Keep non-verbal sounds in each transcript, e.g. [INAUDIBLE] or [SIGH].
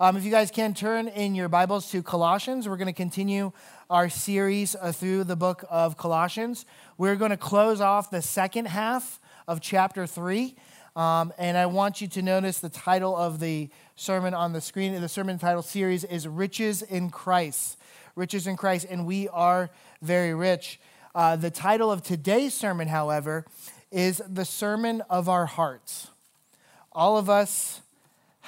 Um, if you guys can turn in your Bibles to Colossians, we're going to continue our series uh, through the book of Colossians. We're going to close off the second half of chapter 3. Um, and I want you to notice the title of the sermon on the screen. The sermon title series is Riches in Christ. Riches in Christ, and we are very rich. Uh, the title of today's sermon, however, is The Sermon of Our Hearts. All of us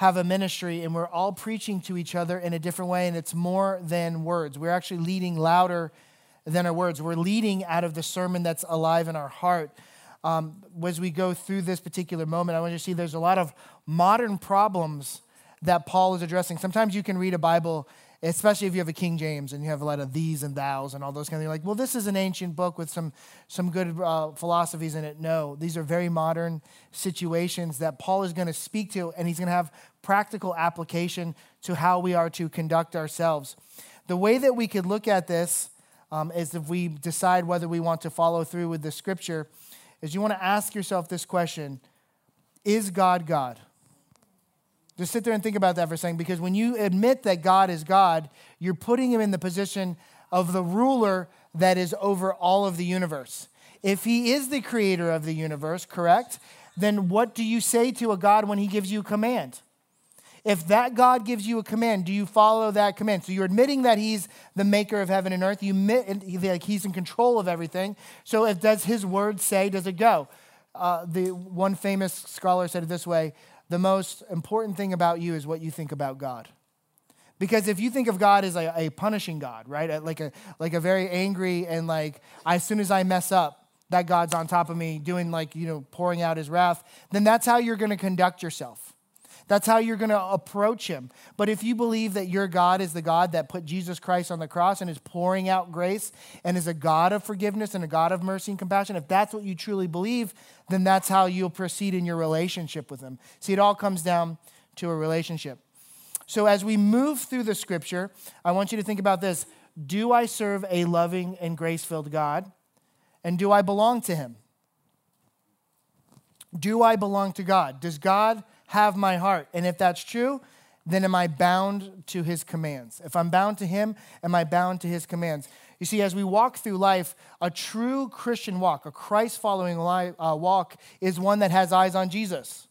have a ministry, and we're all preaching to each other in a different way, and it's more than words. We're actually leading louder than our words. We're leading out of the sermon that's alive in our heart um, as we go through this particular moment, I want you to see there's a lot of modern problems that Paul is addressing. Sometimes you can read a Bible, especially if you have a King James and you have a lot of these and thous and all those kind of things. Like, well, this is an ancient book with some, some good uh, philosophies in it. No, these are very modern situations that Paul is going to speak to, and he's going to have practical application to how we are to conduct ourselves. The way that we could look at this um, is if we decide whether we want to follow through with the scripture is you want to ask yourself this question Is God God? Just sit there and think about that for a second because when you admit that God is God, you're putting him in the position of the ruler that is over all of the universe. If he is the creator of the universe, correct? Then what do you say to a God when he gives you a command? If that God gives you a command, do you follow that command? So you're admitting that He's the maker of heaven and earth. You admit like He's in control of everything. So if does His word say, does it go? Uh, the one famous scholar said it this way: the most important thing about you is what you think about God. Because if you think of God as a, a punishing God, right, like a like a very angry and like as soon as I mess up, that God's on top of me, doing like you know pouring out His wrath, then that's how you're going to conduct yourself. That's how you're going to approach him. But if you believe that your God is the God that put Jesus Christ on the cross and is pouring out grace and is a God of forgiveness and a God of mercy and compassion, if that's what you truly believe, then that's how you'll proceed in your relationship with him. See, it all comes down to a relationship. So as we move through the scripture, I want you to think about this. Do I serve a loving and grace filled God? And do I belong to him? Do I belong to God? Does God have my heart? And if that's true, then am I bound to his commands? If I'm bound to him, am I bound to his commands? You see, as we walk through life, a true Christian walk, a Christ following uh, walk, is one that has eyes on Jesus.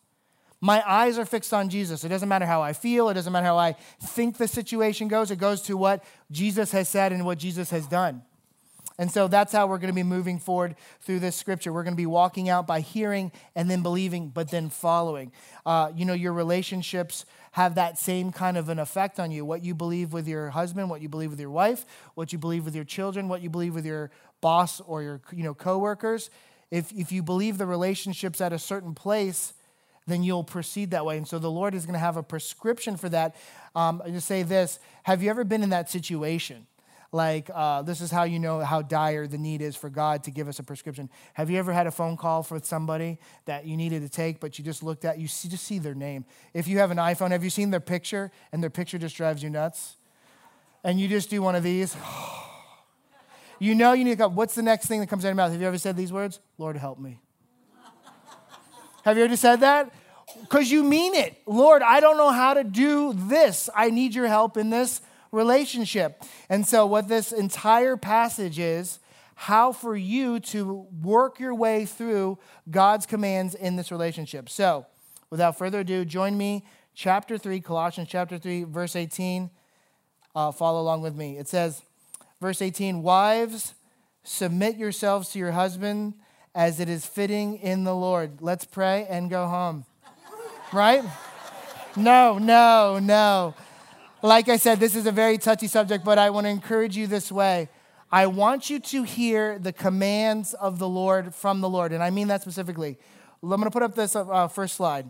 My eyes are fixed on Jesus. It doesn't matter how I feel, it doesn't matter how I think the situation goes, it goes to what Jesus has said and what Jesus has done. And so that's how we're going to be moving forward through this scripture. We're going to be walking out by hearing and then believing, but then following. Uh, you know, your relationships have that same kind of an effect on you. What you believe with your husband, what you believe with your wife, what you believe with your children, what you believe with your boss or your you know coworkers. If if you believe the relationships at a certain place, then you'll proceed that way. And so the Lord is going to have a prescription for that. Um, I just say this: Have you ever been in that situation? Like uh, this is how you know how dire the need is for God to give us a prescription. Have you ever had a phone call for somebody that you needed to take, but you just looked at, you see, just see their name? If you have an iPhone, have you seen their picture and their picture just drives you nuts? And you just do one of these. [SIGHS] you know you need to go, what's the next thing that comes out of your mouth? Have you ever said these words? Lord, help me. [LAUGHS] have you ever said that? Because you mean it. Lord, I don't know how to do this. I need your help in this relationship. And so, what this entire passage is, how for you to work your way through God's commands in this relationship. So, without further ado, join me, chapter 3, Colossians chapter 3, verse 18. Uh, follow along with me. It says, verse 18, Wives, submit yourselves to your husband as it is fitting in the Lord. Let's pray and go home. right? No, no, no. Like I said, this is a very touchy subject, but I want to encourage you this way. I want you to hear the commands of the Lord from the Lord. And I mean that specifically. I'm going to put up this uh, first slide.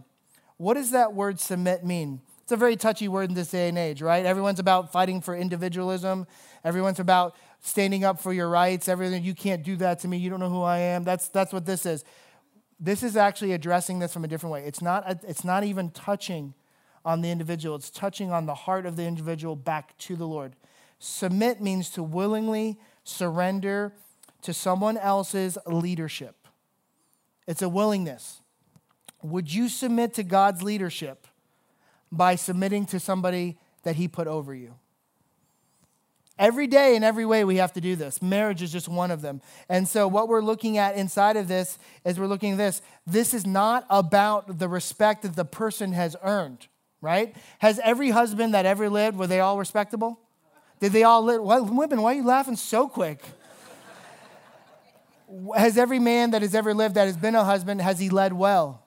What does that word submit mean? It's a very touchy word in this day and age, right? Everyone's about fighting for individualism. Everyone's about standing up for your rights. Everything, you can't do that to me. You don't know who I am. That's, that's what this is. This is actually addressing this from a different way. It's not, it's not even touching on the individual, it's touching on the heart of the individual back to the Lord. Submit means to willingly surrender to someone else's leadership. It's a willingness. Would you submit to God's leadership? by submitting to somebody that he put over you. Every day, in every way, we have to do this. Marriage is just one of them. And so, what we're looking at inside of this is we're looking at this. This is not about the respect that the person has earned, right? Has every husband that ever lived, were they all respectable? Did they all live? Well, women, why are you laughing so quick? has every man that has ever lived that has been a husband, has he led well?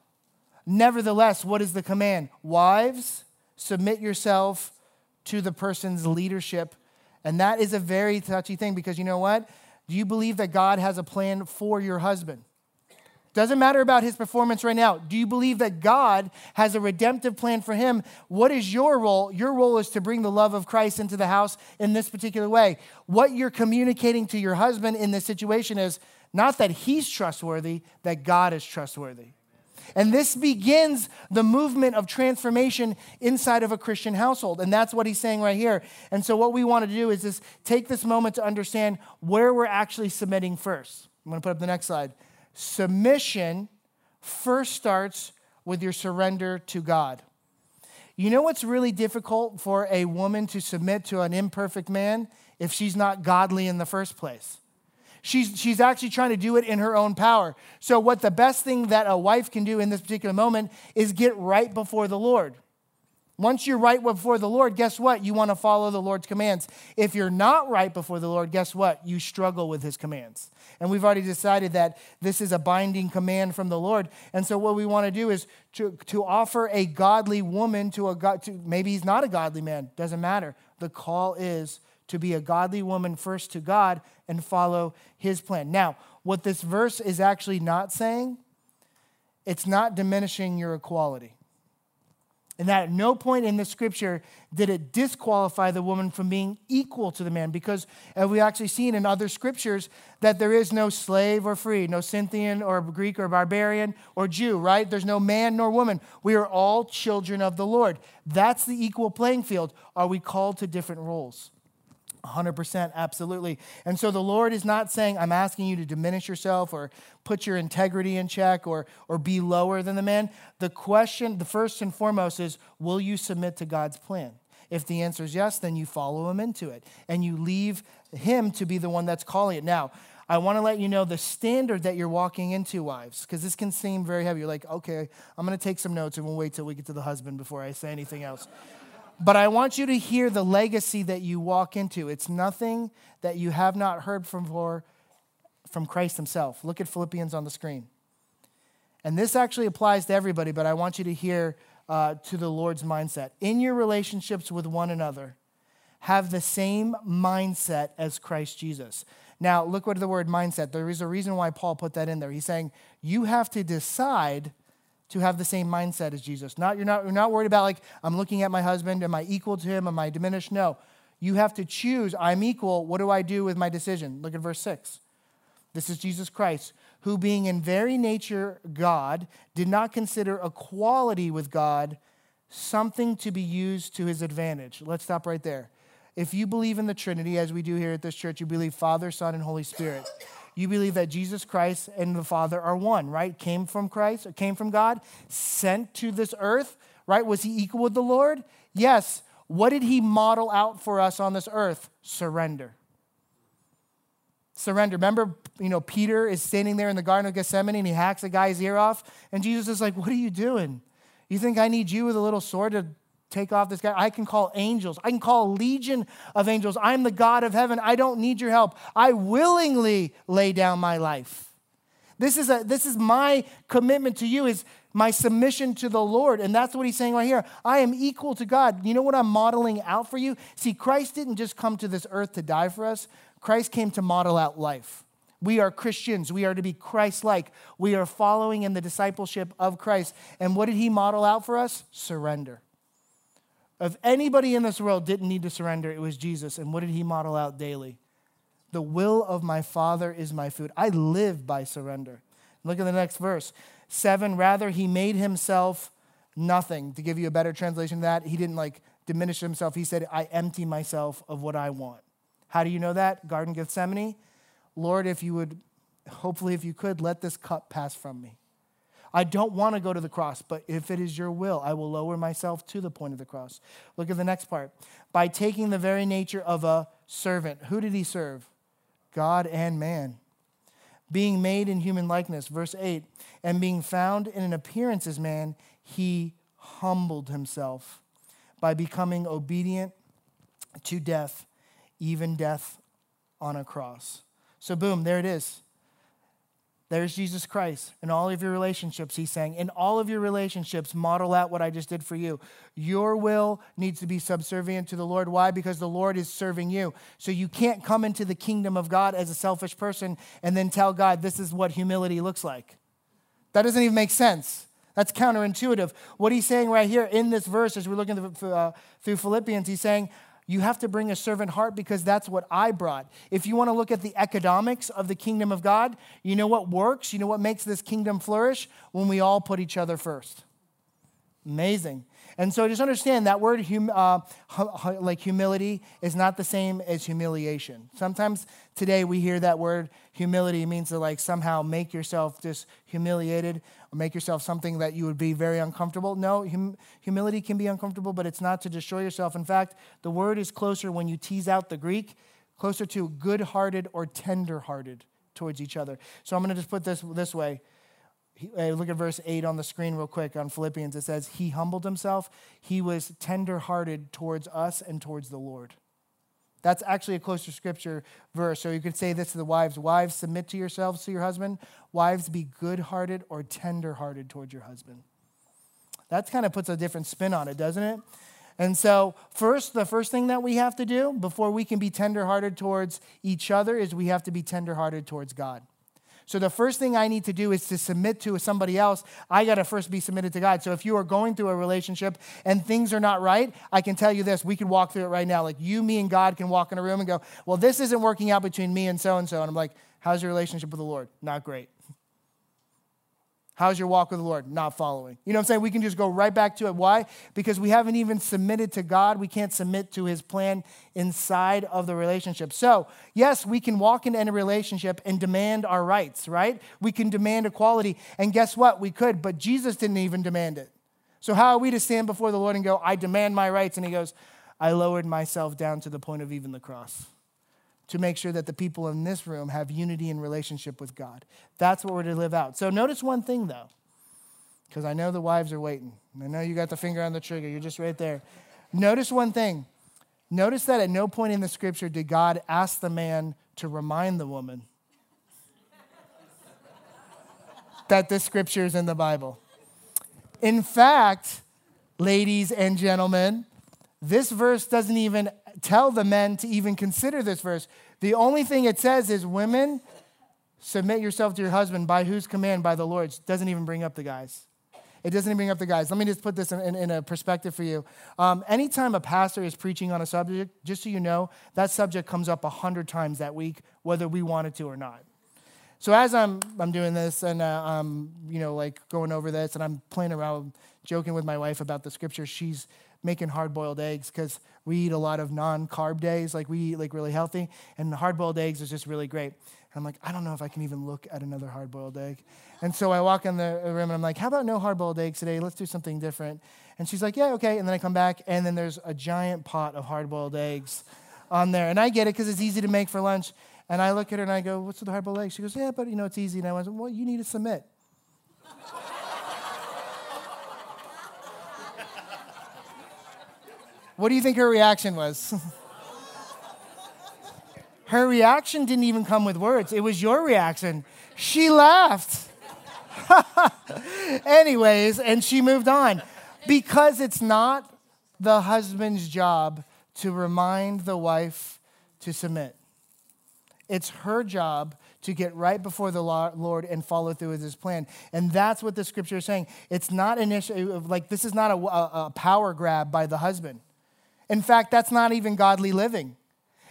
Nevertheless, what is the command? Wives, submit yourself to the person's leadership and that is a very touchy thing because you know what? Do you believe that God has a plan for your husband? Doesn't matter about his performance right now. Do you believe that God has a redemptive plan for him? What is your role? Your role is to bring the love of Christ into the house in this particular way. What you're communicating to your husband in this situation is not that he's trustworthy, that God is trustworthy. And this begins the movement of transformation inside of a Christian household. And that's what he's saying right here. And so, what we want to do is just take this moment to understand where we're actually submitting first. I'm going to put up the next slide. Submission first starts with your surrender to God. You know what's really difficult for a woman to submit to an imperfect man if she's not godly in the first place? She's, she's actually trying to do it in her own power. So, what the best thing that a wife can do in this particular moment is get right before the Lord. Once you're right before the Lord, guess what? You want to follow the Lord's commands. If you're not right before the Lord, guess what? You struggle with his commands. And we've already decided that this is a binding command from the Lord. And so what we want to do is to, to offer a godly woman to a God, to, maybe he's not a godly man, doesn't matter. The call is to be a godly woman first to God and follow his plan. Now, what this verse is actually not saying, it's not diminishing your equality. And that at no point in the scripture did it disqualify the woman from being equal to the man, because as we actually seen in other scriptures that there is no slave or free, no Scythian or Greek or barbarian or Jew, right? There's no man nor woman. We are all children of the Lord. That's the equal playing field. Are we called to different roles? 100%, absolutely. And so the Lord is not saying, I'm asking you to diminish yourself or put your integrity in check or, or be lower than the man. The question, the first and foremost, is will you submit to God's plan? If the answer is yes, then you follow him into it and you leave him to be the one that's calling it. Now, I want to let you know the standard that you're walking into, wives, because this can seem very heavy. You're like, okay, I'm going to take some notes and we'll wait till we get to the husband before I say anything else. But I want you to hear the legacy that you walk into. It's nothing that you have not heard from before from Christ himself. Look at Philippians on the screen. And this actually applies to everybody, but I want you to hear uh, to the Lord's mindset. In your relationships with one another, have the same mindset as Christ Jesus. Now, look what the word mindset, there is a reason why Paul put that in there. He's saying you have to decide to have the same mindset as Jesus. Not you're not you're not worried about like I'm looking at my husband, am I equal to him? Am I diminished? No. You have to choose, I'm equal. What do I do with my decision? Look at verse 6. This is Jesus Christ, who being in very nature God, did not consider equality with God something to be used to his advantage. Let's stop right there. If you believe in the Trinity, as we do here at this church, you believe Father, Son, and Holy Spirit you believe that Jesus Christ and the Father are one, right? Came from Christ, or came from God, sent to this earth, right? Was he equal with the Lord? Yes. What did he model out for us on this earth? Surrender. Surrender. Remember, you know, Peter is standing there in the Garden of Gethsemane and he hacks a guy's ear off, and Jesus is like, What are you doing? You think I need you with a little sword to take off this guy. I can call angels. I can call a legion of angels. I'm the God of heaven. I don't need your help. I willingly lay down my life. This is, a, this is my commitment to you is my submission to the Lord. And that's what he's saying right here. I am equal to God. You know what I'm modeling out for you? See, Christ didn't just come to this earth to die for us. Christ came to model out life. We are Christians. We are to be Christ like. We are following in the discipleship of Christ. And what did he model out for us? Surrender. If anybody in this world didn't need to surrender, it was Jesus. And what did he model out daily? The will of my Father is my food. I live by surrender. Look at the next verse. Seven, rather, he made himself nothing. To give you a better translation of that, he didn't like diminish himself. He said, I empty myself of what I want. How do you know that? Garden Gethsemane. Lord, if you would, hopefully, if you could, let this cup pass from me. I don't want to go to the cross, but if it is your will, I will lower myself to the point of the cross. Look at the next part. By taking the very nature of a servant. Who did he serve? God and man. Being made in human likeness, verse 8, and being found in an appearance as man, he humbled himself by becoming obedient to death, even death on a cross. So, boom, there it is. There's Jesus Christ. In all of your relationships, he's saying, in all of your relationships, model out what I just did for you. Your will needs to be subservient to the Lord. Why? Because the Lord is serving you. So you can't come into the kingdom of God as a selfish person and then tell God, this is what humility looks like. That doesn't even make sense. That's counterintuitive. What he's saying right here in this verse, as we're looking uh, through Philippians, he's saying, you have to bring a servant heart because that's what I brought. If you want to look at the economics of the kingdom of God, you know what works? You know what makes this kingdom flourish? When we all put each other first. Amazing. And so just understand that word hum, uh, like humility is not the same as humiliation. Sometimes today we hear that word humility means to like somehow make yourself just humiliated or make yourself something that you would be very uncomfortable. No, hum, humility can be uncomfortable, but it's not to destroy yourself. In fact, the word is closer when you tease out the Greek, closer to good hearted or tender hearted towards each other. So I'm going to just put this this way Uh, look at verse 8 on the screen, real quick, on Philippians. It says, He humbled himself. He was tenderhearted towards us and towards the Lord. That's actually a closer scripture verse. So you could say this to the wives Wives, submit to yourselves to your husband. Wives, be good hearted or tender hearted towards your husband. That kind of puts a different spin on it, doesn't it? And so, first, the first thing that we have to do before we can be tenderhearted towards each other is we have to be tenderhearted towards God. So the first thing I need to do is to submit to somebody else. I got to first be submitted to God. So if you are going through a relationship and things are not right, I can tell you this. We could walk through it right now. Like you, me, and God can walk in a room and go, well, this isn't working out between me and so and so. And I'm like, how's your relationship with the Lord? Not great. How's your walk with the Lord? Not following. You know what I'm saying? We can just go right back to it. Why? Because we haven't even submitted to God. We can't submit to his plan inside of the relationship. So, yes, we can walk into any relationship and demand our rights, right? We can demand equality. And guess what? We could, but Jesus didn't even demand it. So, how are we to stand before the Lord and go, I demand my rights? And he goes, I lowered myself down to the point of even the cross to make sure that the people in this room have unity and relationship with God. That's what we're to live out. So notice one thing though, because I know the wives are waiting. I know you got the finger on the trigger, you're just right there. Notice one thing. Notice that at no point in the scripture did God ask the man to remind the woman [LAUGHS] that this scripture is in the Bible. In fact, ladies and gentlemen, this verse doesn't even tell the men to even consider this verse. The only thing it says is, Women, submit yourself to your husband by whose command? By the Lord's. Doesn't even bring up the guys. It doesn't even bring up the guys. Let me just put this in, in, in a perspective for you. Um, anytime a pastor is preaching on a subject, just so you know, that subject comes up a hundred times that week, whether we wanted to or not. So as I'm, I'm doing this and uh, I'm, you know, like going over this and I'm playing around, joking with my wife about the scripture, she's making hard-boiled eggs because we eat a lot of non-carb days, like we eat like really healthy, and hard-boiled eggs is just really great. And I'm like, I don't know if I can even look at another hard-boiled egg. And so I walk in the room and I'm like, how about no hard-boiled eggs today? Let's do something different. And she's like, yeah, okay. And then I come back and then there's a giant pot of hard-boiled eggs on there. And I get it because it's easy to make for lunch. And I look at her and I go, what's with the hard-boiled eggs? She goes, yeah, but you know, it's easy. And I went, well, you need to submit. [LAUGHS] What do you think her reaction was? [LAUGHS] her reaction didn't even come with words, it was your reaction. She laughed. [LAUGHS] Anyways, and she moved on because it's not the husband's job to remind the wife to submit. It's her job to get right before the Lord and follow through with his plan. And that's what the scripture is saying. It's not an issue, like, this is not a, a, power grab by the husband. In fact, that's not even godly living.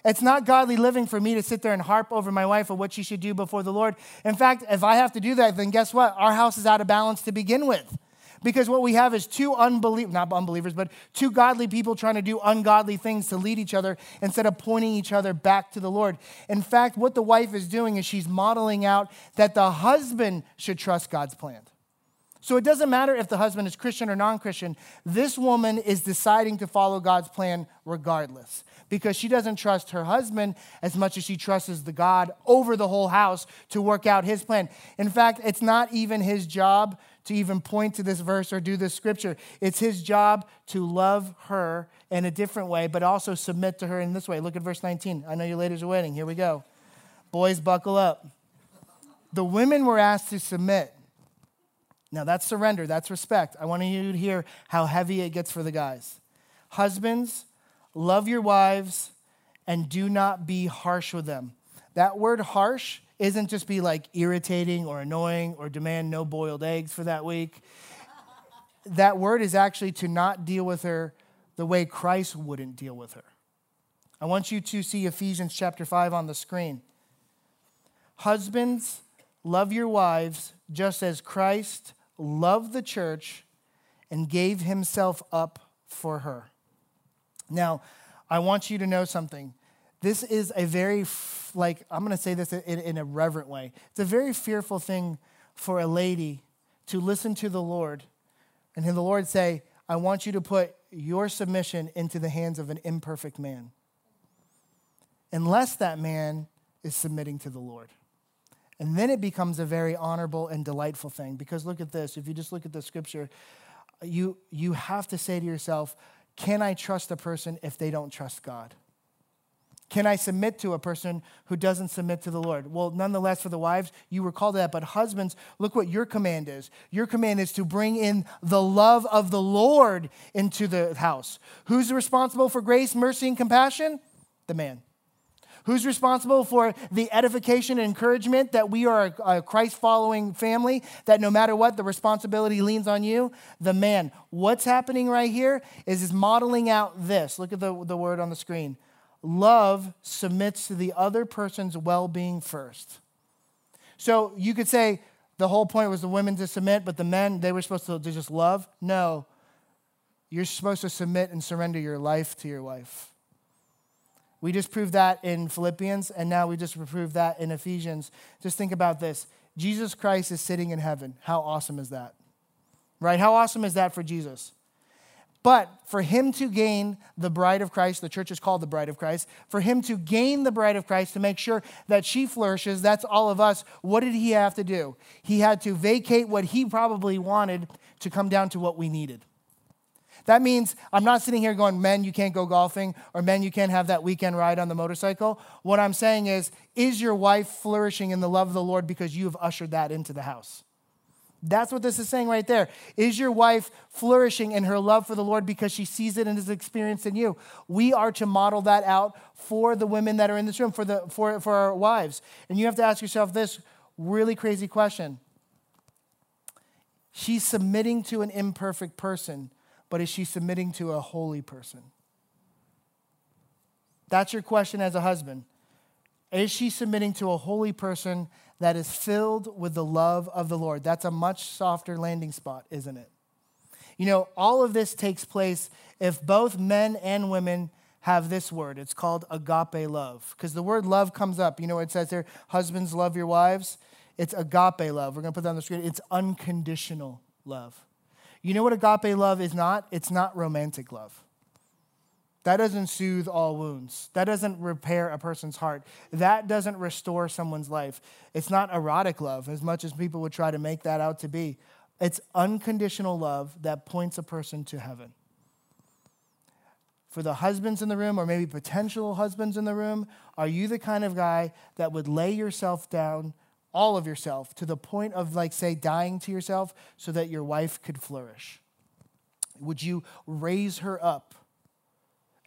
It's not godly living for me to sit there and harp over my wife or what she should do before the Lord. In fact, if I have to do that, then guess what? Our house is out of balance to begin with. Because what we have is two unbelievers, not unbelievers, but two godly people trying to do ungodly things to lead each other instead of pointing each other back to the Lord. In fact, what the wife is doing is she's modeling out that the husband should trust God's plan. So it doesn't matter if the husband is Christian or non Christian, this woman is deciding to follow God's plan regardless because she doesn't trust her husband as much as she trusts the God over the whole house to work out his plan. In fact, it's not even his job to even point to this verse or do this scripture. It's his job to love her in a different way, but also submit to her in this way. Look at verse 19. I know you ladies are waiting. Here we go. Boys, buckle up. The women were asked to submit. Now, that's surrender, that's respect. I want you to hear how heavy it gets for the guys. Husbands, love your wives and do not be harsh with them. That word harsh isn't just be like irritating or annoying or demand no boiled eggs for that week. that word is actually to not deal with her the way Christ wouldn't deal with her. I want you to see Ephesians chapter 5 on the screen. Husbands, love your wives just as Christ loved the church and gave himself up for her. Now, I want you to know something. This is a very, like, I'm going to say this in, in, a reverent way. It's a very fearful thing for a lady to listen to the Lord and hear the Lord say, I want you to put your submission into the hands of an imperfect man. Unless that man is submitting to the Lord. And then it becomes a very honorable and delightful thing. Because look at this. If you just look at the scripture, you, you have to say to yourself, can I trust a person if they don't trust God? Can I submit to a person who doesn't submit to the Lord? Well, nonetheless, for the wives, you were called to that. But husbands, look what your command is. Your command is to bring in the love of the Lord into the house. Who's responsible for grace, mercy, and compassion? The man. Who's responsible for the edification and encouragement that we are a Christ following family, that no matter what, the responsibility leans on you? The man. What's happening right here is is modeling out this. Look at the, the word on the screen. Love submits to the other person's well being first. So you could say the whole point was the women to submit, but the men, they were supposed to just love. No. You're supposed to submit and surrender your life to your wife. We just proved that in Philippians, and now we just proved that in Ephesians. Just think about this Jesus Christ is sitting in heaven. How awesome is that? Right? How awesome is that for Jesus? But for him to gain the bride of Christ, the church is called the bride of Christ, for him to gain the bride of Christ, to make sure that she flourishes, that's all of us, what did he have to do? He had to vacate what he probably wanted to come down to what we needed. That means I'm not sitting here going, men, you can't go golfing, or men, you can't have that weekend ride on the motorcycle. What I'm saying is, is your wife flourishing in the love of the Lord because you have ushered that into the house? That's what this is saying right there. Is your wife flourishing in her love for the Lord because she sees it and is experienced in you? We are to model that out for the women that are in this room, for, the, for, for our wives. And you have to ask yourself this really crazy question She's submitting to an imperfect person but is she submitting to a holy person? That's your question as a husband. Is she submitting to a holy person that is filled with the love of the Lord? That's a much softer landing spot, isn't it? You know, all of this takes place if both men and women have this word. It's called agape love. Because the word love comes up. You know what it says there? Husbands, love your wives. It's agape love. We're going to put that on the screen. It's unconditional love. You know what agape love is not? It's not romantic love. That doesn't soothe all wounds. That doesn't repair a person's heart. That doesn't restore someone's life. It's not erotic love, as much as people would try to make that out to be. It's unconditional love that points a person to heaven. For the husbands in the room, or maybe potential husbands in the room, are you the kind of guy that would lay yourself down all of yourself to the point of, like, say, dying to yourself so that your wife could flourish? Would you raise her up?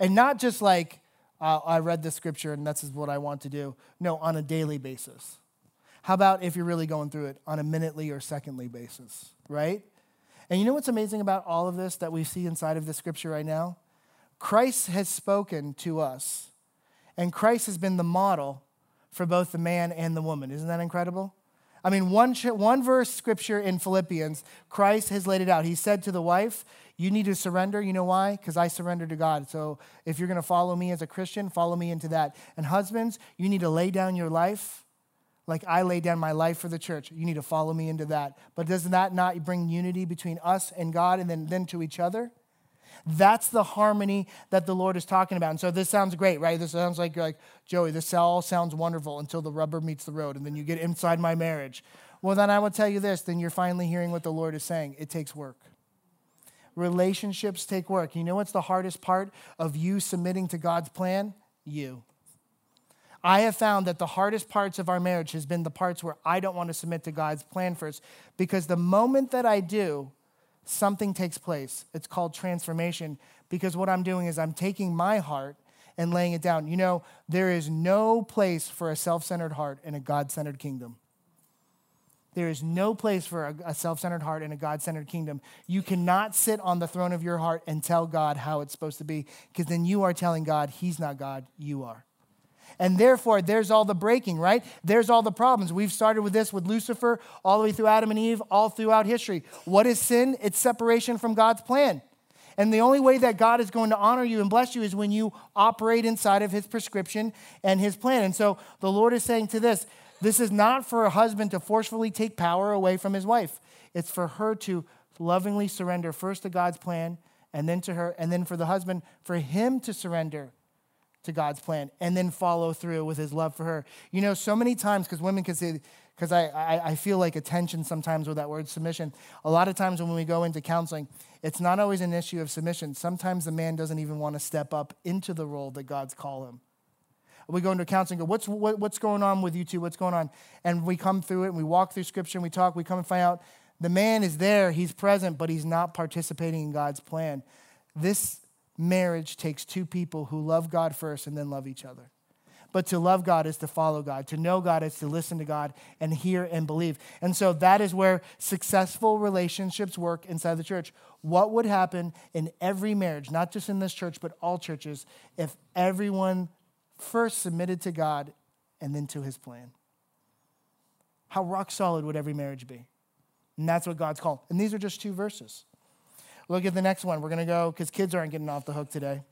And not just like, uh, I read this scripture and this is what I want to do. No, on a daily basis. How about if you're really going through it on a minutely or secondly basis, right? And you know what's amazing about all of this that we see inside of the scripture right now? Christ has spoken to us, and Christ has been the model for both the man and the woman. Isn't that incredible? I mean, one, one verse scripture in Philippians, Christ has laid it out. He said to the wife, You need to surrender. You know why? Because I surrender to God. So if you're going to follow me as a Christian, follow me into that. And husbands, you need to lay down your life like I lay down my life for the church. You need to follow me into that. But doesn't that not bring unity between us and God and then, then to each other? That's the harmony that the Lord is talking about. And so this sounds great, right? This sounds like you're like, Joey, this all sounds wonderful until the rubber meets the road and then you get inside my marriage. Well, then I will tell you this, then you're finally hearing what the Lord is saying. It takes work. Relationships take work. You know what's the hardest part of you submitting to God's plan? You. I have found that the hardest parts of our marriage has been the parts where I don't want to submit to God's plan first because the moment that I do, something takes place. It's called transformation because what I'm doing is I'm taking my heart and laying it down. You know, there is no place for a self centered heart in a God centered kingdom. There is no place for a, self centered heart in a God centered kingdom. You cannot sit on the throne of your heart and tell God how it's supposed to be because then you are telling God, He's not God, you are. And therefore, there's all the breaking, right? There's all the problems. We've started with this with Lucifer, all the way through Adam and Eve, all throughout history. What is sin? It's separation from God's plan. And the only way that God is going to honor you and bless you is when you operate inside of his prescription and his plan. And so the Lord is saying to this this is not for a husband to forcefully take power away from his wife, it's for her to lovingly surrender first to God's plan and then to her, and then for the husband, for him to surrender to God's plan and then follow through with his love for her. You know, so many times, because women can say, because I, I, I, feel like attention sometimes with that word submission. A lot of times when we go into counseling, it's not always an issue of submission. Sometimes the man doesn't even want to step up into the role that God's called him. We go into counseling, go, what's, what, what's going on with you two? What's going on? And we come through it and we walk through scripture and we talk, we come and find out the man is there, he's present, but he's not participating in God's plan. This marriage takes two people who love God first and then love each other. But to love God is to follow God. To know God is to listen to God and hear and believe. And so that is where successful relationships work inside the church. What would happen in every marriage, not just in this church, but all churches, if everyone first submitted to God and then to his plan? How rock solid would every marriage be? And that's what God's called. And these are just two verses. Look at the next one. We're going to go, because kids aren't getting off the hook today.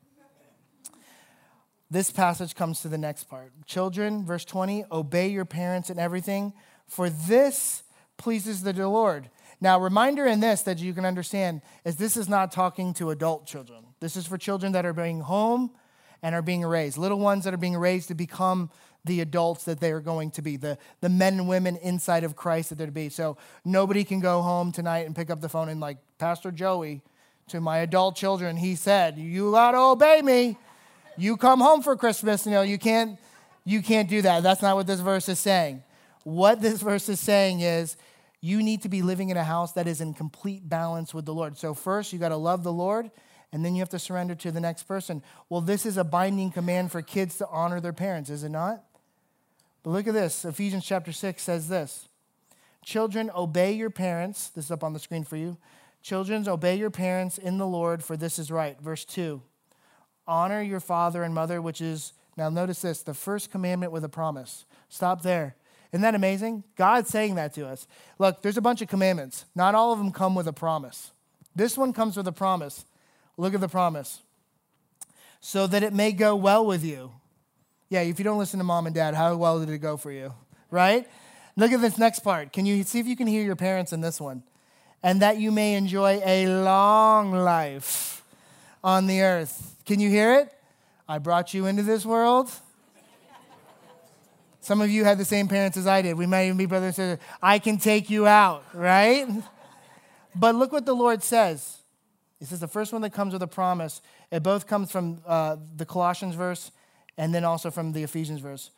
This passage comes to the next part. Children, verse 20, obey your parents in everything, for this pleases the Lord. Now, reminder in this that you can understand is this is not talking to adult children. This is for children that are being home and are being raised, little ones that are being raised to become the adults that they are going to be, the, the men and women inside of Christ that they're to be. So nobody can go home tonight and pick up the phone and, like, Pastor Joey, to my adult children, he said, You got to obey me. You come home for Christmas. You know, you can't, you can't do that. That's not what this verse is saying. What this verse is saying is, you need to be living in a house that is in complete balance with the Lord. So, first, you got to love the Lord, and then you have to surrender to the next person. Well, this is a binding command for kids to honor their parents, is it not? But look at this. Ephesians chapter 6 says this Children, obey your parents. This is up on the screen for you. Children, obey your parents in the Lord, for this is right. Verse 2 Honor your father and mother, which is, now notice this, the first commandment with a promise. Stop there. Isn't that amazing? God's saying that to us. Look, there's a bunch of commandments. Not all of them come with a promise. This one comes with a promise. Look at the promise. So that it may go well with you. Yeah, if you don't listen to mom and dad, how well did it go for you? Right? Look at this next part. Can you see if you can hear your parents in this one? And that you may enjoy a long life on the earth. Can you hear it? I brought you into this world. Some of you had the same parents as I did. We might even be brothers and sisters. I can take you out, right? But look what the Lord says. He says the first one that comes with a promise. It both comes from uh, the Colossians verse and then also from the Ephesians verse.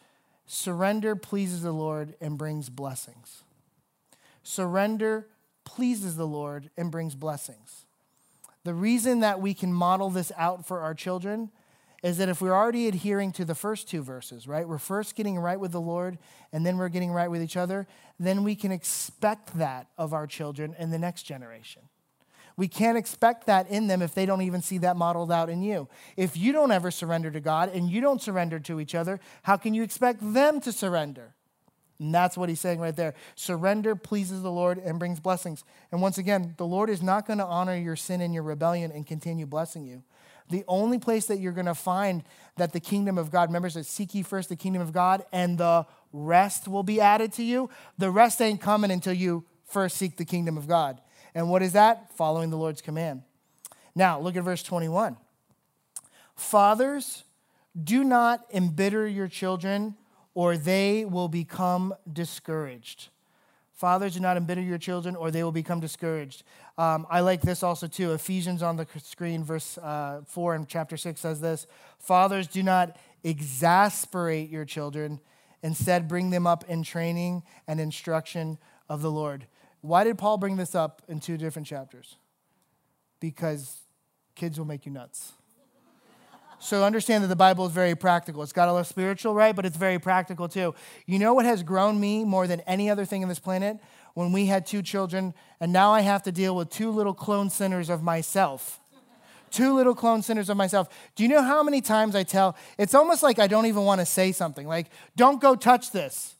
Surrender pleases the Lord and brings blessings. Surrender pleases the Lord and brings blessings. The reason that we can model this out for our children is that if we're already adhering to the first two verses, right? We're first getting right with the Lord and then we're getting right with each other, then we can expect that of our children in the next generation. We can't expect that in them if they don't even see that modeled out in you. If you don't ever surrender to God and you don't surrender to each other, how can you expect them to surrender? And that's what he's saying right there. Surrender pleases the Lord and brings blessings. And once again, the Lord is not going to honor your sin and your rebellion and continue blessing you. The only place that you're going to find that the kingdom of God, remember, says, seek ye first the kingdom of God, and the rest will be added to you. The rest ain't coming until you first seek the kingdom of God. And what is that? Following the Lord's command. Now, look at verse 21. Fathers, do not embitter your children, or they will become discouraged. Fathers, do not embitter your children, or they will become discouraged. Um, I like this also too. Ephesians on the screen, verse uh, 4 and chapter 6 says this Fathers, do not exasperate your children. Instead, bring them up in training and instruction of the Lord. Why did Paul bring this up in two different chapters? Because kids will make you nuts. So understand that the Bible is very practical. It's got a little spiritual, right? But it's very practical too. You know what has grown me more than any other thing on this planet? When we had two children, and now I have to deal with two little clone sinners of myself. two little clone sinners of myself. Do you know how many times I tell? It's almost like I don't even want to say something. Like, don't go touch this.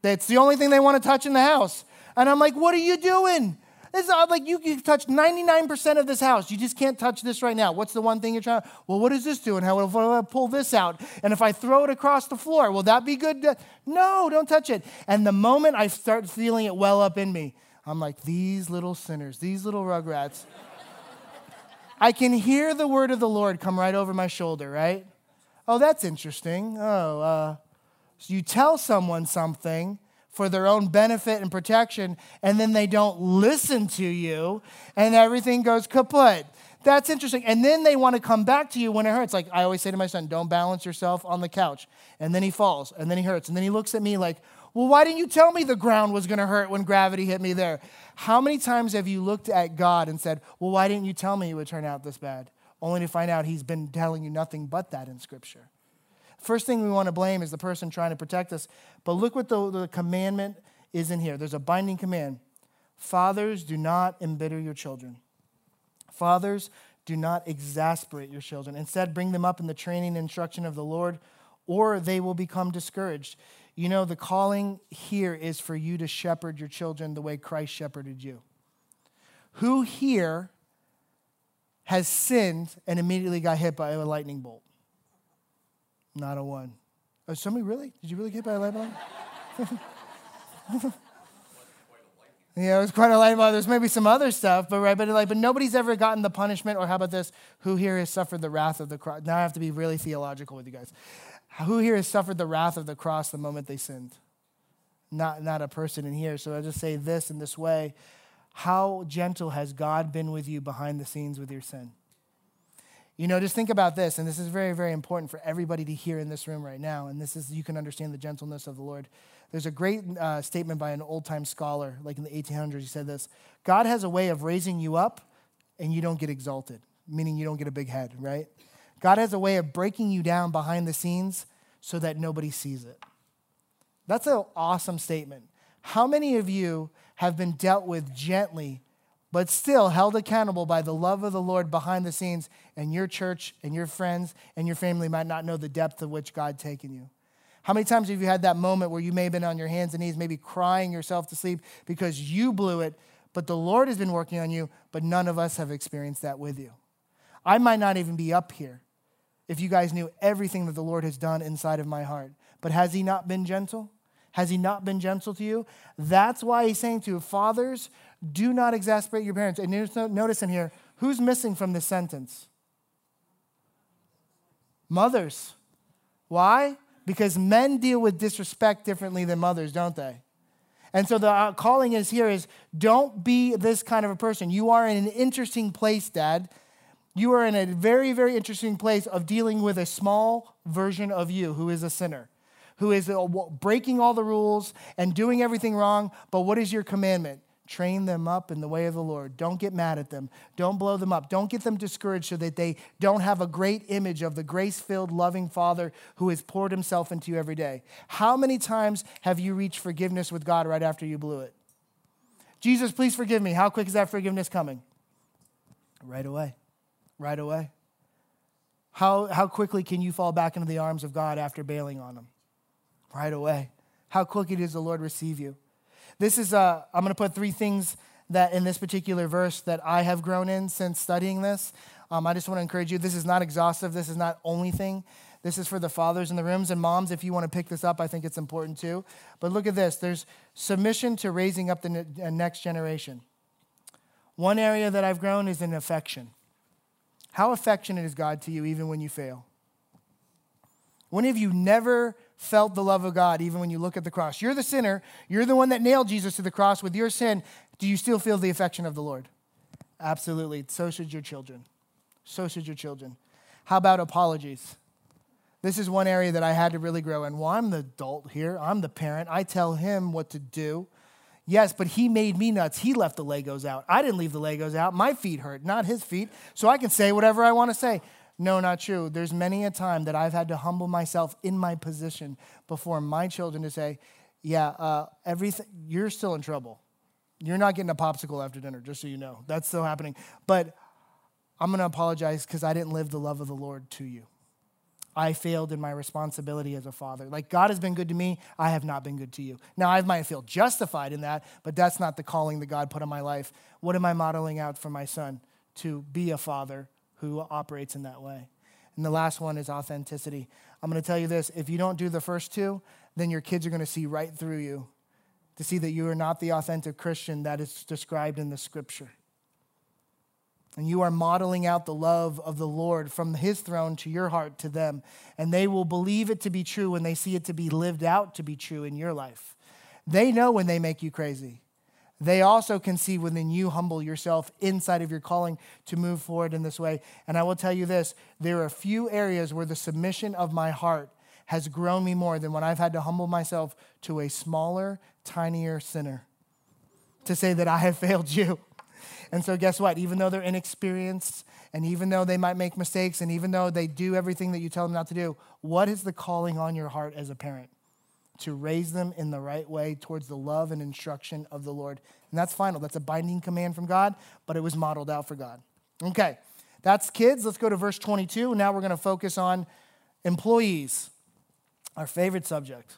That's the only thing they want to touch in the house. And I'm like, what are you doing? This It's like you can touch 99% of this house. You just can't touch this right now. What's the one thing you're trying? Well, what does this do? And how if I pull this out? And if I throw it across the floor, will that be good? No, don't touch it. And the moment I start feeling it well up in me, I'm like, these little sinners, these little rugrats. I can hear the word of the Lord come right over my shoulder, right? Oh, that's interesting. Oh, uh, so you tell someone something for their own benefit and protection, and then they don't listen to you, and everything goes kaput. That's interesting. And then they want to come back to you when it hurts. Like I always say to my son, don't balance yourself on the couch. And then he falls, and then he hurts. And then he looks at me like, well, why didn't you tell me the ground was going to hurt when gravity hit me there? How many times have you looked at God and said, well, why didn't you tell me it would turn out this bad? Only to find out he's been telling you nothing but that in Scripture. First thing we want to blame is the person trying to protect us. But look what the, the commandment is in here. There's a binding command. Fathers, do not embitter your children. Fathers, do not exasperate your children. Instead, bring them up in the training and instruction of the Lord, or they will become discouraged. You know, the calling here is for you to shepherd your children the way Christ shepherded you. Who here has sinned and immediately got hit by a lightning bolt? Not a one. Oh, somebody really? Did you really get by a light bulb? [LAUGHS] yeah, it was quite a light bulb. There's maybe some other stuff, but right, but like, but nobody's ever gotten the punishment. Or how about this? Who here has suffered the wrath of the cross? Now I have to be really theological with you guys. Who here has suffered the wrath of the cross the moment they sinned? Not, not a person in here. So I just say this in this way: How gentle has God been with you behind the scenes with your sin? You know, just think about this, and this is very, very important for everybody to hear in this room right now. And this is, you can understand the gentleness of the Lord. There's a great uh, statement by an old time scholar, like in the 1800s. He said this God has a way of raising you up, and you don't get exalted, meaning you don't get a big head, right? God has a way of breaking you down behind the scenes so that nobody sees it. That's an awesome statement. How many of you have been dealt with gently but still held accountable by the love of the Lord behind the scenes, and your church and your friends and your family might not know the depth of which God taken you. How many times have you had that moment where you may have been on your hands and knees, maybe crying yourself to sleep because you blew it, but the Lord has been working on you, but none of us have experienced that with you? I might not even be up here if you guys knew everything that the Lord has done inside of my heart. But has He not been gentle? Has He not been gentle to you? That's why He's saying to you, fathers, do not exasperate your parents. And notice in here, who's missing from this sentence? Mothers. Why? Because men deal with disrespect differently than mothers, don't they? And so the uh, calling is here is don't be this kind of a person. You are in an interesting place, Dad. You are in a very, very interesting place of dealing with a small version of you who is a sinner, who is uh, breaking all the rules and doing everything wrong. But what is your commandment? Train them up in the way of the Lord. Don't get mad at them. Don't blow them up. Don't get them discouraged so that they don't have a great image of the grace filled, loving Father who has poured himself into you every day. How many times have you reached forgiveness with God right after you blew it? Jesus, please forgive me. How quick is that forgiveness coming? Right away. Right away. How, how quickly can you fall back into the arms of God after bailing on him? Right away. How quickly does the Lord receive you? This is, uh, I'm going to put three things that in this particular verse that I have grown in since studying this. Um, I just want to encourage you. This is not exhaustive. This is not only thing. This is for the fathers in the rooms and moms. If you want to pick this up, I think it's important too. But look at this. There's submission to raising up the next generation. One area that I've grown is in affection. How affectionate is God to you even when you fail? When have you never felt the love of God even when you look at the cross? You're the sinner. You're the one that nailed Jesus to the cross with your sin. Do you still feel the affection of the Lord? Absolutely. So should your children. So should your children. How about apologies? This is one area that I had to really grow in. Well, I'm the adult here, I'm the parent. I tell him what to do. Yes, but he made me nuts. He left the Legos out. I didn't leave the Legos out. My feet hurt, not his feet. So I can say whatever I want to say. No, not true. There's many a time that I've had to humble myself in my position before my children to say, yeah, uh, everything, you're still in trouble. You're not getting a popsicle after dinner, just so you know. That's still happening. But I'm going to apologize because I didn't live the love of the Lord to you. I failed in my responsibility as a father. Like God has been good to me, I have not been good to you. Now, I might feel justified in that, but that's not the calling that God put on my life. What am I modeling out for my son? To be a father who operates in that way. And the last one is authenticity. I'm going to tell you this if you don't do the first two, then your kids are going to see right through you to see that you are not the authentic Christian that is described in the scripture. And you are modeling out the love of the Lord from his throne to your heart to them. And they will believe it to be true when they see it to be lived out to be true in your life. They know when they make you crazy. They also can see within you humble yourself inside of your calling to move forward in this way. And I will tell you this there are a few areas where the submission of my heart has grown me more than when I've had to humble myself to a smaller, tinier sinner to say that I have [LAUGHS] failed you. And so, guess what? Even though they're inexperienced, and even though they might make mistakes, and even though they do everything that you tell them not to do, what is the calling on your heart as a parent? To raise them in the right way towards the love and instruction of the Lord. And that's final. That's a binding command from God, but it was modeled out for God. Okay, that's kids. Let's go to verse 22. Now we're going to focus on employees, our favorite subject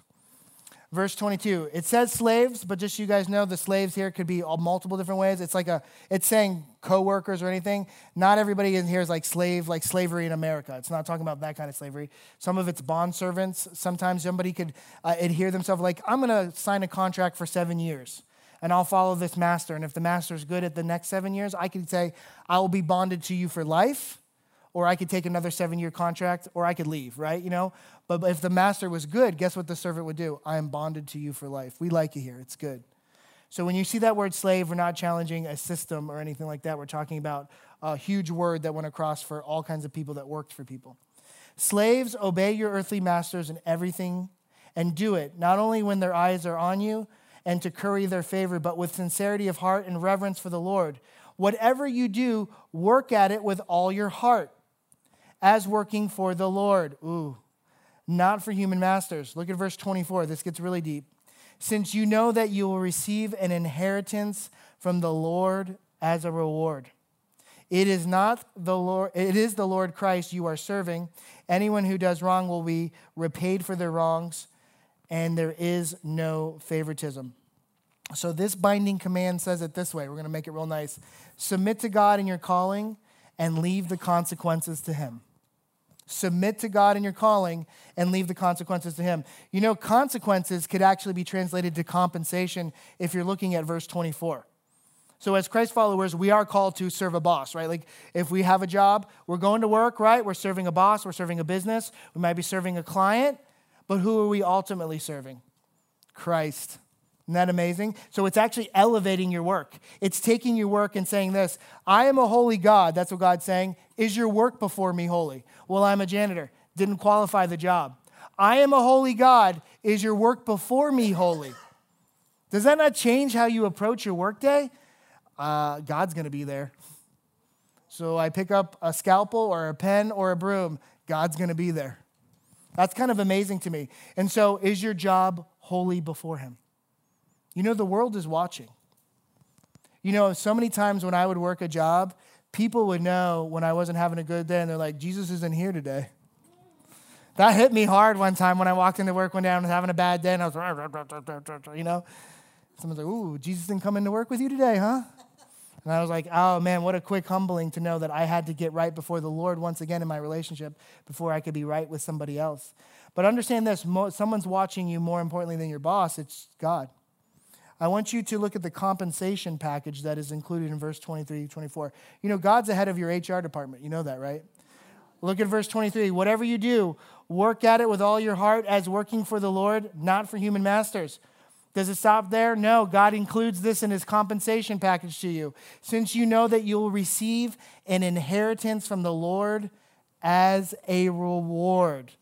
verse 22 it says slaves but just so you guys know the slaves here could be multiple different ways. It's like a it's saying co-workers or anything. Not everybody in here is like slave like slavery in america. It's not talking about that kind of slavery. Some of it's bond servants. Sometimes somebody could uh, adhere themselves like i'm going to sign a contract for seven years and i'll follow this master and if the master is good at the next seven years i could say i will be bonded to you for life or I could take another seven year contract, or I could leave, right? You know? But if the master was good, guess what the servant would do? I am bonded to you for life. We like you here, it's good. So when you see that word slave, we're not challenging a system or anything like that. We're talking about a huge word that went across for all kinds of people that worked for people. Slaves, obey your earthly masters in everything and do it, not only when their eyes are on you and to curry their favor, but with sincerity of heart and reverence for the Lord. Whatever you do, work at it with all your heart as working for the Lord. Ooh, not for human masters. Look at verse 24. This gets really deep. Since you know that you will receive an inheritance from the Lord as a reward. It is not the Lord, it is the Lord Christ you are serving. Anyone who does wrong will be repaid for their wrongs, and there is no favoritism. So, this binding command says it this way. We're going to make it real nice. Submit to God in your calling and leave the consequences to Him. Submit to God in your calling and leave the consequences to Him. You know, consequences could actually be translated to compensation if you're looking at verse 24. So, as Christ followers, we are called to serve a boss, right? Like, if we have a job, we're going to work, right? We're serving a boss, we're serving a business, we might be serving a client, but who are we ultimately serving? Christ. Isn't that amazing? So it's actually elevating your work. It's taking your work and saying this I am a holy God. That's what God's saying. Is your work before me holy? Well, I'm a janitor. Didn't qualify the job. I am a holy God. Is your work before me holy? Does that not change how you approach your workday? Uh, God's going to be there. So I pick up a scalpel or a pen or a broom. God's going to be there. That's kind of amazing to me. And so, is your job holy before Him? You know, the world is watching. You know, so many times when I would work a job, people would know when I wasn't having a good day, and they're like, Jesus isn't here today. That hit me hard one time when I walked into work one day and I was having a bad day, and I was, [LAUGHS] you know. Someone's like, ooh, Jesus didn't come into work with you today, huh? And I was like, oh man, what a quick humbling to know that I had to get right before the Lord once again in my relationship before I could be right with somebody else. But understand this someone's watching you more importantly than your boss, it's God. I want you to look at the compensation package that is included in verse 23 24. You know, God's ahead of your HR department. You know that, right? Look at verse 23. Whatever you do, work at it with all your heart as working for the Lord, not for human masters. Does it stop there? No, God includes this in his compensation package to you. Since you know that you'll receive an inheritance from the Lord as a reward.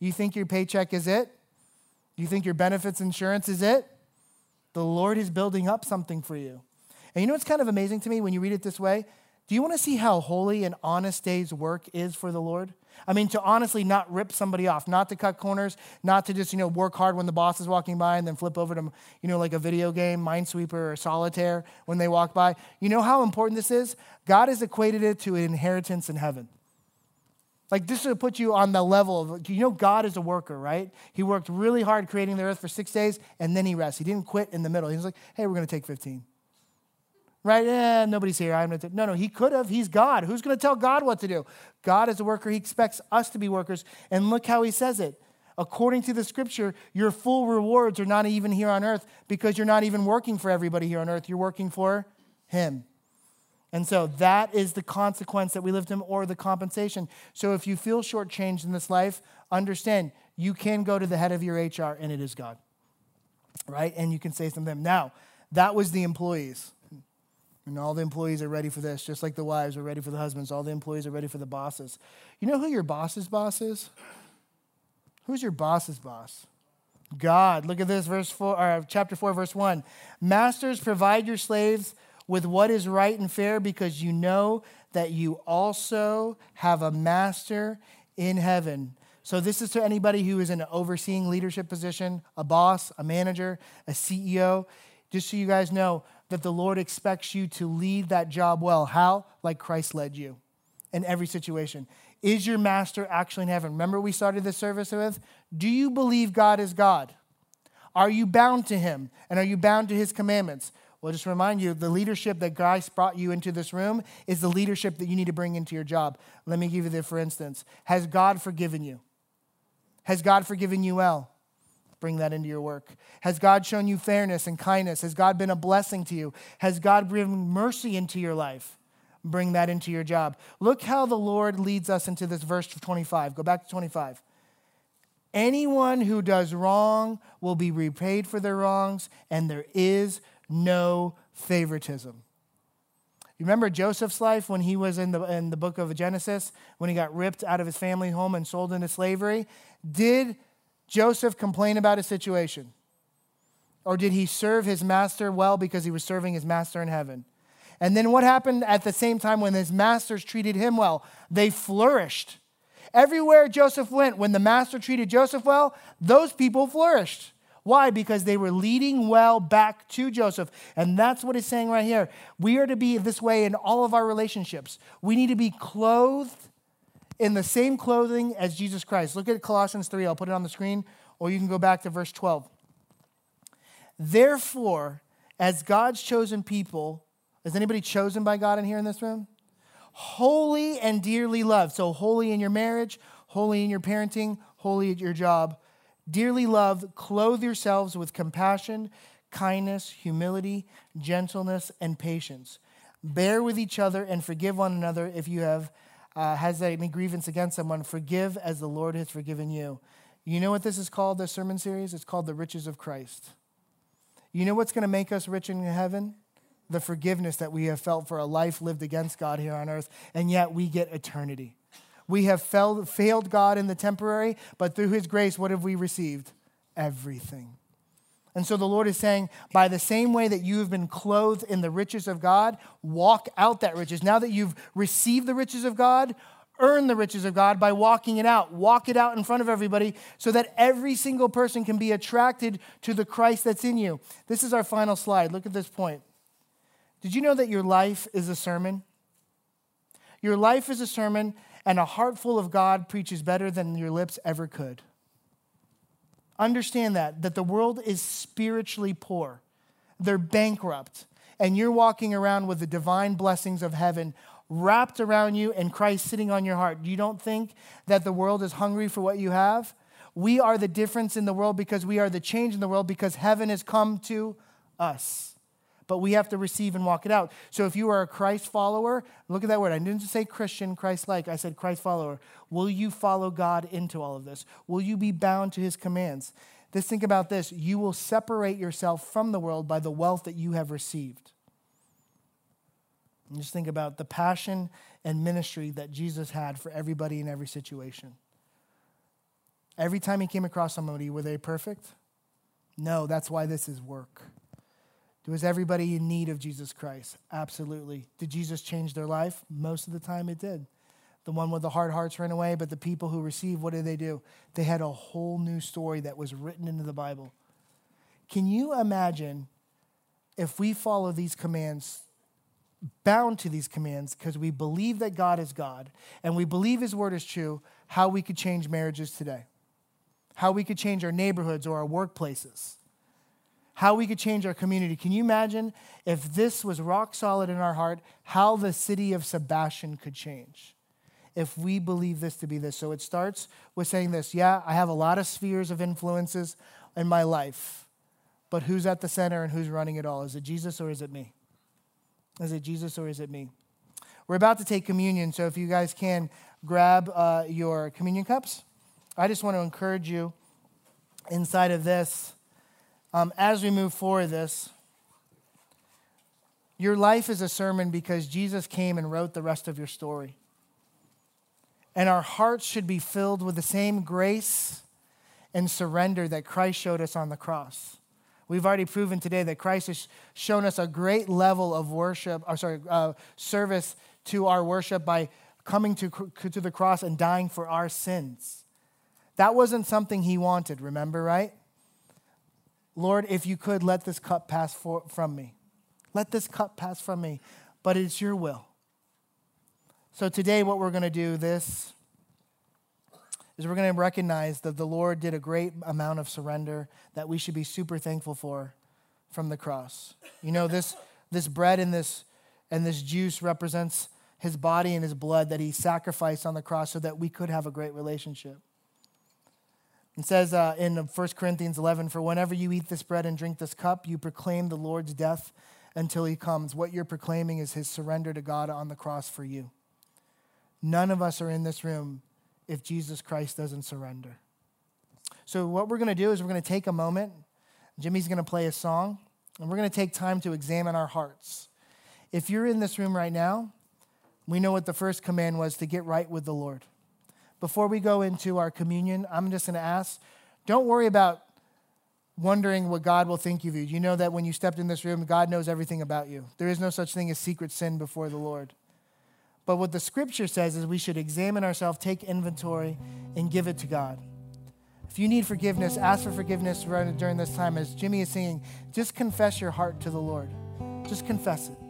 You think your paycheck is it? You think your benefits insurance is it? The Lord is building up something for you. And you know what's kind of amazing to me when you read it this way? Do you want to see how holy and honest day's work is for the Lord? I mean, to honestly not rip somebody off, not to cut corners, not to just, you know, work hard when the boss is walking by and then flip over to, you know, like a video game, Minesweeper or Solitaire when they walk by. You know how important this is? God has equated it to an inheritance in heaven. Like this will put you on the level of, you know, God is a worker, right? He worked really hard creating the earth for six days and then he rests. He didn't quit in the middle. He was like, hey, we're going to take 15 right? Eh, nobody's here. I'm gonna no, no. He could have. He's God. Who's going to tell God what to do? God is a worker. He expects us to be workers. And look how he says it. According to the scripture, your full rewards are not even here on earth because you're not even working for everybody here on earth. You're working for him. And so that is the consequence that we lived in, or the compensation. So if you feel shortchanged in this life, understand you can go to the head of your HR and it is God. Right? And you can say something. Now, that was the employees. And all the employees are ready for this, just like the wives are ready for the husbands. All the employees are ready for the bosses. You know who your boss's boss is? Who's your boss's boss? God. Look at this, verse four, or chapter four, verse one. Masters, provide your slaves with what is right and fair, because you know that you also have a master in heaven. So this is to anybody who is in an overseeing leadership position, a boss, a manager, a CEO. Just so you guys know, that the Lord expects you to lead that job well. How? Like Christ led you in every situation. Is your master actually in heaven? Remember, we started this service with? Do you believe God is God? Are you bound to him? And are you bound to his commandments? Well, just remind you the leadership that Christ brought you into this room is the leadership that you need to bring into your job. Let me give you this for instance. Has God forgiven you? Has God forgiven you well? bring that into your work? Has God shown you fairness and kindness? Has God been a blessing to you? Has God bring mercy into your life? Bring that into your job. Look how the Lord leads us into this verse 25. Go back to 25. Anyone who does wrong will be repaid for their wrongs, and there is no favoritism. You remember Joseph's life when he was in the, in the book of Genesis, when he got ripped out of his family home and sold into slavery? Did Joseph complain about his situation? Or did he serve his master well because he was serving his master in heaven? And then what happened at the same time when his masters treated him well? They flourished. Everywhere Joseph went, when the master treated Joseph well, those people flourished. Why? Because they were leading well back to Joseph. And that's what he's saying right here. We are to be this way in all of our relationships. We need to be clothed in the same clothing as Jesus Christ. Look at Colossians 3. I'll put it on the screen, or you can go back to verse 12. Therefore, as God's chosen people, is anybody chosen by God in here in this room? Holy and dearly loved. So, holy in your marriage, holy in your parenting, holy at your job. Dearly loved, clothe yourselves with compassion, kindness, humility, gentleness, and patience. Bear with each other and forgive one another if you have uh, has any grievance against someone, forgive as the Lord has forgiven you. You know what this is called, this sermon series? It's called The Riches of Christ. You know what's going to make us rich in heaven? The forgiveness that we have felt for a life lived against God here on earth, and yet we get eternity. We have failed, failed God in the temporary, but through His grace, what have we received? Everything. And so the Lord is saying, by the same way that you have been clothed in the riches of God, walk out that riches. Now that you've received the riches of God, earn the riches of God by walking it out. Walk it out in front of everybody so that every single person can be attracted to the Christ that's in you. This is our final slide. Look at this point. Did you know that your life is a sermon? Your life is a sermon, and a heart full of God preaches better than your lips ever could. Understand that, that the world is spiritually poor. they're bankrupt, and you're walking around with the divine blessings of heaven wrapped around you and Christ sitting on your heart, you don't think that the world is hungry for what you have? We are the difference in the world because we are the change in the world because heaven has come to us. But we have to receive and walk it out. So if you are a Christ follower, look at that word. I didn't say Christian, Christ like. I said Christ follower. Will you follow God into all of this? Will you be bound to his commands? Just think about this. You will separate yourself from the world by the wealth that you have received. And just think about the passion and ministry that Jesus had for everybody in every situation. Every time he came across somebody, were they perfect? No, that's why this is work. Was everybody in need of Jesus Christ? Absolutely. Did Jesus change their life? Most of the time it did. The one with the hard hearts ran away, but the people who received, what did they do? They had a whole new story that was written into the Bible. Can you imagine if we follow these commands, bound to these commands, because we believe that God is God and we believe His word is true, how we could change marriages today? How we could change our neighborhoods or our workplaces? How we could change our community. Can you imagine if this was rock solid in our heart, how the city of Sebastian could change? If we believe this to be this. So it starts with saying this yeah, I have a lot of spheres of influences in my life, but who's at the center and who's running it all? Is it Jesus or is it me? Is it Jesus or is it me? We're about to take communion, so if you guys can grab uh, your communion cups, I just want to encourage you inside of this um, as we move forward this, your life is a sermon because Jesus came and wrote the rest of your story. And our hearts should be filled with the same grace and surrender that Christ showed us on the cross. We've already proven today that Christ has shown us a great level of worship, or sorry, uh, service to our worship by coming to, to the cross and dying for our sins. That wasn't something he wanted, remember, right? Lord, if you could, let this cup pass for, from me. Let this cup pass from me, but it's your will. So today, what we're going to do this is we're going to recognize that the Lord did a great amount of surrender that we should be super thankful for from the cross. You know, this, this bread and this, and this juice represents his body and his blood that he sacrificed on the cross so that we could have a great relationship. It says uh, in 1 Corinthians 11, For whenever you eat this bread and drink this cup, you proclaim the Lord's death until he comes. What you're proclaiming is his surrender to God on the cross for you. None of us are in this room if Jesus Christ doesn't surrender. So, what we're going to do is we're going to take a moment. Jimmy's going to play a song, and we're going to take time to examine our hearts. If you're in this room right now, we know what the first command was to get right with the Lord before we go into our communion, I'm just going to ask don't worry about wondering what God will think of you. You know that when you stepped in this room, God knows everything about you. There is no such thing as secret sin before the Lord. But what the scripture says is we should examine ourselves, take inventory, and give it to God. If you need forgiveness, ask for forgiveness during this time. As Jimmy is singing, just confess your heart to the Lord. Just confess it.